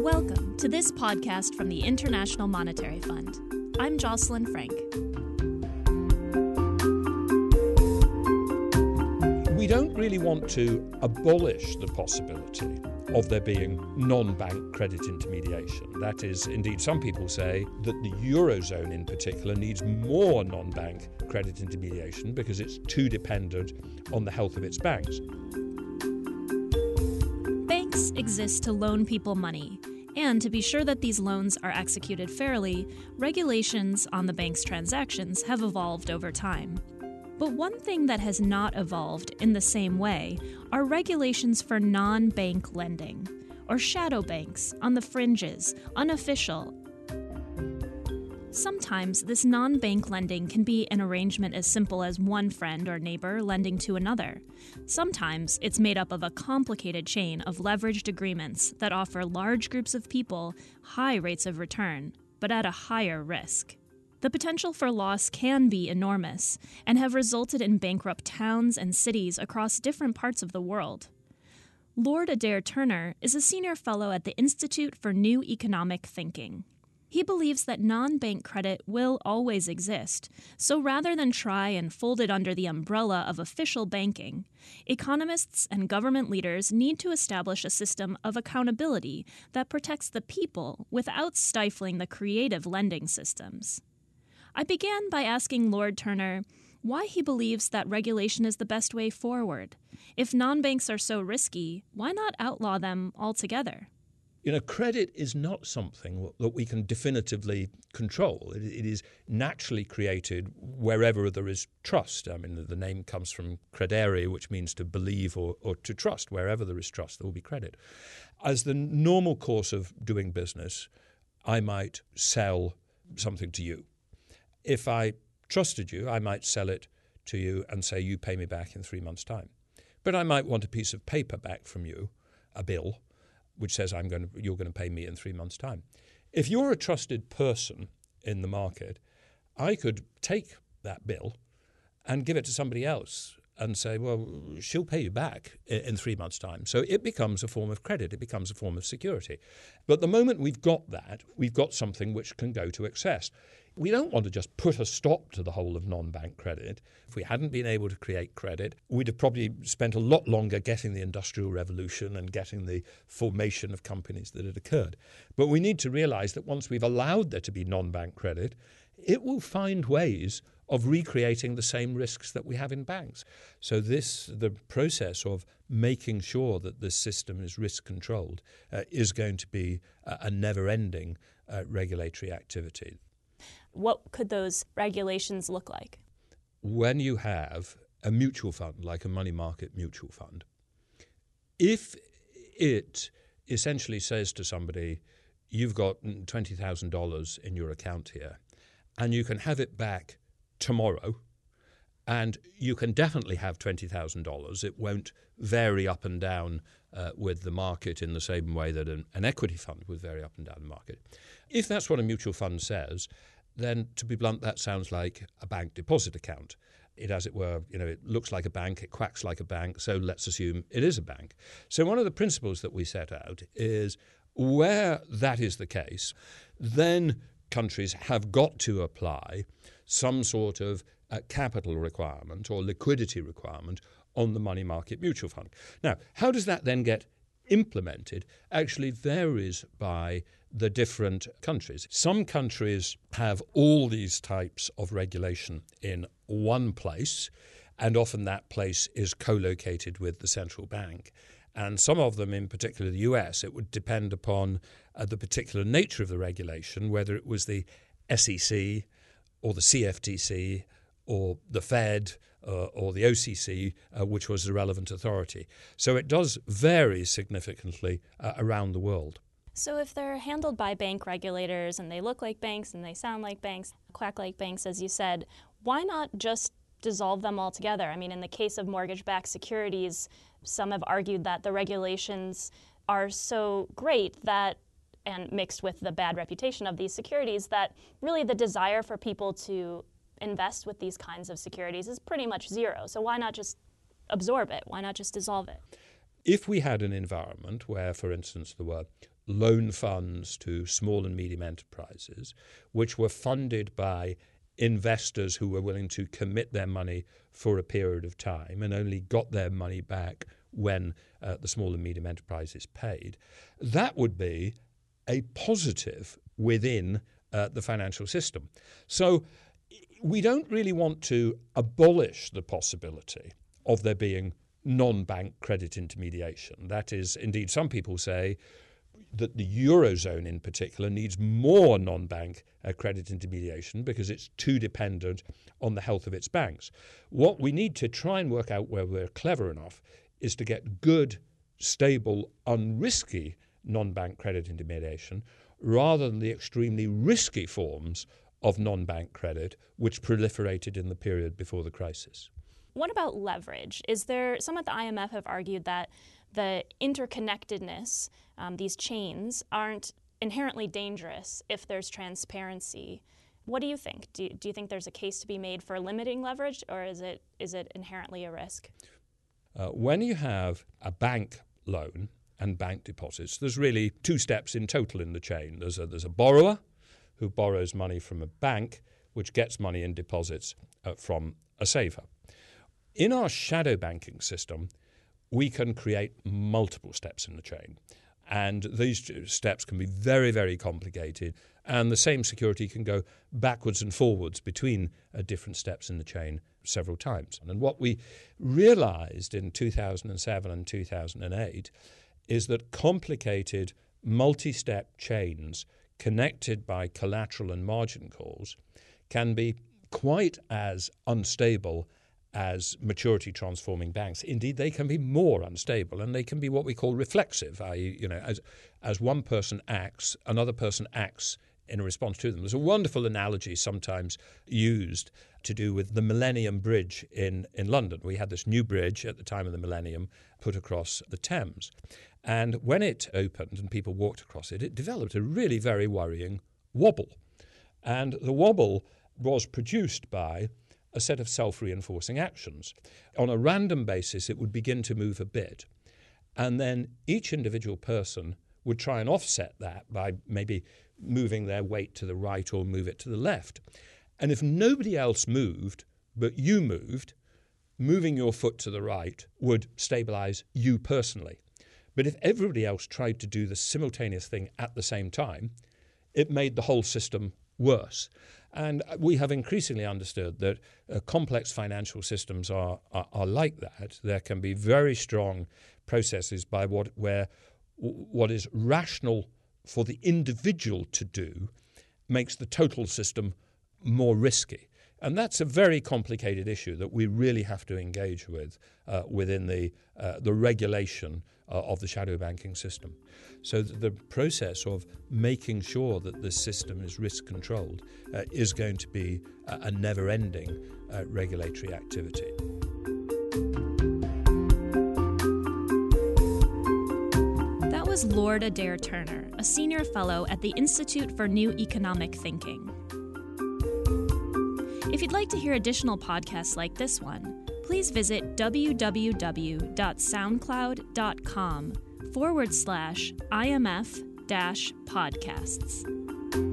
Welcome to this podcast from the International Monetary Fund. I'm Jocelyn Frank. Don't really want to abolish the possibility of there being non bank credit intermediation. That is, indeed, some people say that the Eurozone in particular needs more non bank credit intermediation because it's too dependent on the health of its banks. Banks exist to loan people money. And to be sure that these loans are executed fairly, regulations on the bank's transactions have evolved over time. But one thing that has not evolved in the same way are regulations for non bank lending, or shadow banks on the fringes, unofficial. Sometimes this non bank lending can be an arrangement as simple as one friend or neighbor lending to another. Sometimes it's made up of a complicated chain of leveraged agreements that offer large groups of people high rates of return, but at a higher risk. The potential for loss can be enormous and have resulted in bankrupt towns and cities across different parts of the world. Lord Adair Turner is a senior fellow at the Institute for New Economic Thinking. He believes that non bank credit will always exist, so rather than try and fold it under the umbrella of official banking, economists and government leaders need to establish a system of accountability that protects the people without stifling the creative lending systems. I began by asking Lord Turner why he believes that regulation is the best way forward. If non banks are so risky, why not outlaw them altogether? You know, credit is not something that we can definitively control. It, it is naturally created wherever there is trust. I mean, the, the name comes from credere, which means to believe or, or to trust. Wherever there is trust, there will be credit. As the normal course of doing business, I might sell something to you if I trusted you, I might sell it to you and say, you pay me back in three months' time. But I might want a piece of paper back from you, a bill, which says I'm going to, you're going to pay me in three months' time. If you're a trusted person in the market, I could take that bill and give it to somebody else and say, well, she'll pay you back in three months' time. So it becomes a form of credit, it becomes a form of security. But the moment we've got that, we've got something which can go to excess. We don't want to just put a stop to the whole of non bank credit. If we hadn't been able to create credit, we'd have probably spent a lot longer getting the Industrial Revolution and getting the formation of companies that had occurred. But we need to realize that once we've allowed there to be non bank credit, it will find ways of recreating the same risks that we have in banks. So this the process of making sure that this system is risk controlled uh, is going to be a, a never-ending uh, regulatory activity. What could those regulations look like? When you have a mutual fund, like a money market mutual fund, if it essentially says to somebody, you've got $20,000 in your account here, and you can have it back tomorrow, and you can definitely have $20,000. It won't vary up and down uh, with the market in the same way that an, an, equity fund would vary up and down the market. If that's what a mutual fund says, then to be blunt, that sounds like a bank deposit account. It, as it were, you know, it looks like a bank, it quacks like a bank, so let's assume it is a bank. So one of the principles that we set out is where that is the case, then countries have got to apply some sort of uh, capital requirement or liquidity requirement on the money market mutual fund. Now, how does that then get implemented actually varies by the different countries. Some countries have all these types of regulation in one place, and often that place is co located with the central bank. And some of them, in particular the US, it would depend upon uh, the particular nature of the regulation, whether it was the SEC or the CFTC or the Fed uh, or the OCC, uh, which was the relevant authority. So it does vary significantly uh, around the world. So, if they're handled by bank regulators and they look like banks and they sound like banks, quack like banks, as you said, why not just dissolve them altogether? I mean, in the case of mortgage backed securities, some have argued that the regulations are so great that and mixed with the bad reputation of these securities that really the desire for people to invest with these kinds of securities is pretty much zero. So why not just absorb it? Why not just dissolve it? If we had an environment where, for instance, there were loan funds to small and medium enterprises, which were funded by investors who were willing to commit their money for a period of time and only got their money back when uh, the small and medium enterprises paid, that would be a positive within uh, the financial system. So we don't really want to abolish the possibility of there being non bank credit intermediation. That is, indeed, some people say that the Eurozone in particular needs more non bank uh, credit intermediation because it's too dependent on the health of its banks. What we need to try and work out where we're clever enough is to get good, stable, unrisky non bank credit intermediation rather than the extremely risky forms of non bank credit which proliferated in the period before the crisis. What about leverage? Is there some at the IMF have argued that the interconnectedness, um, these chains, aren't inherently dangerous if there's transparency. What do you think? Do you, do you think there's a case to be made for limiting leverage, or is it is it inherently a risk? Uh, when you have a bank loan and bank deposits, there's really two steps in total in the chain. There's a, there's a borrower who borrows money from a bank, which gets money in deposits uh, from a saver. In our shadow banking system, we can create multiple steps in the chain. And these steps can be very, very complicated. And the same security can go backwards and forwards between uh, different steps in the chain several times. And what we realized in 2007 and 2008 is that complicated multi step chains connected by collateral and margin calls can be quite as unstable as maturity transforming banks. Indeed, they can be more unstable and they can be what we call reflexive, i.e., you know, as, as one person acts, another person acts in response to them. There's a wonderful analogy sometimes used to do with the Millennium Bridge in, in London. We had this new bridge at the time of the Millennium put across the Thames. And when it opened and people walked across it, it developed a really very worrying wobble. And the wobble was produced by a set of self reinforcing actions. On a random basis, it would begin to move a bit. And then each individual person would try and offset that by maybe moving their weight to the right or move it to the left. And if nobody else moved, but you moved, moving your foot to the right would stabilize you personally. But if everybody else tried to do the simultaneous thing at the same time, it made the whole system worse. And we have increasingly understood that uh, complex financial systems are, are, are, like that. There can be very strong processes by what, where what is rational for the individual to do makes the total system more risky. And that's a very complicated issue that we really have to engage with uh, within the, uh, the regulation uh, of the shadow banking system. So the process of making sure that the system is risk controlled uh, is going to be a, a never ending uh, regulatory activity. Lord Adair Turner, a senior fellow at the Institute for New Economic Thinking. If you'd like to hear additional podcasts like this one, please visit www.soundcloud.com forward slash IMF dash podcasts.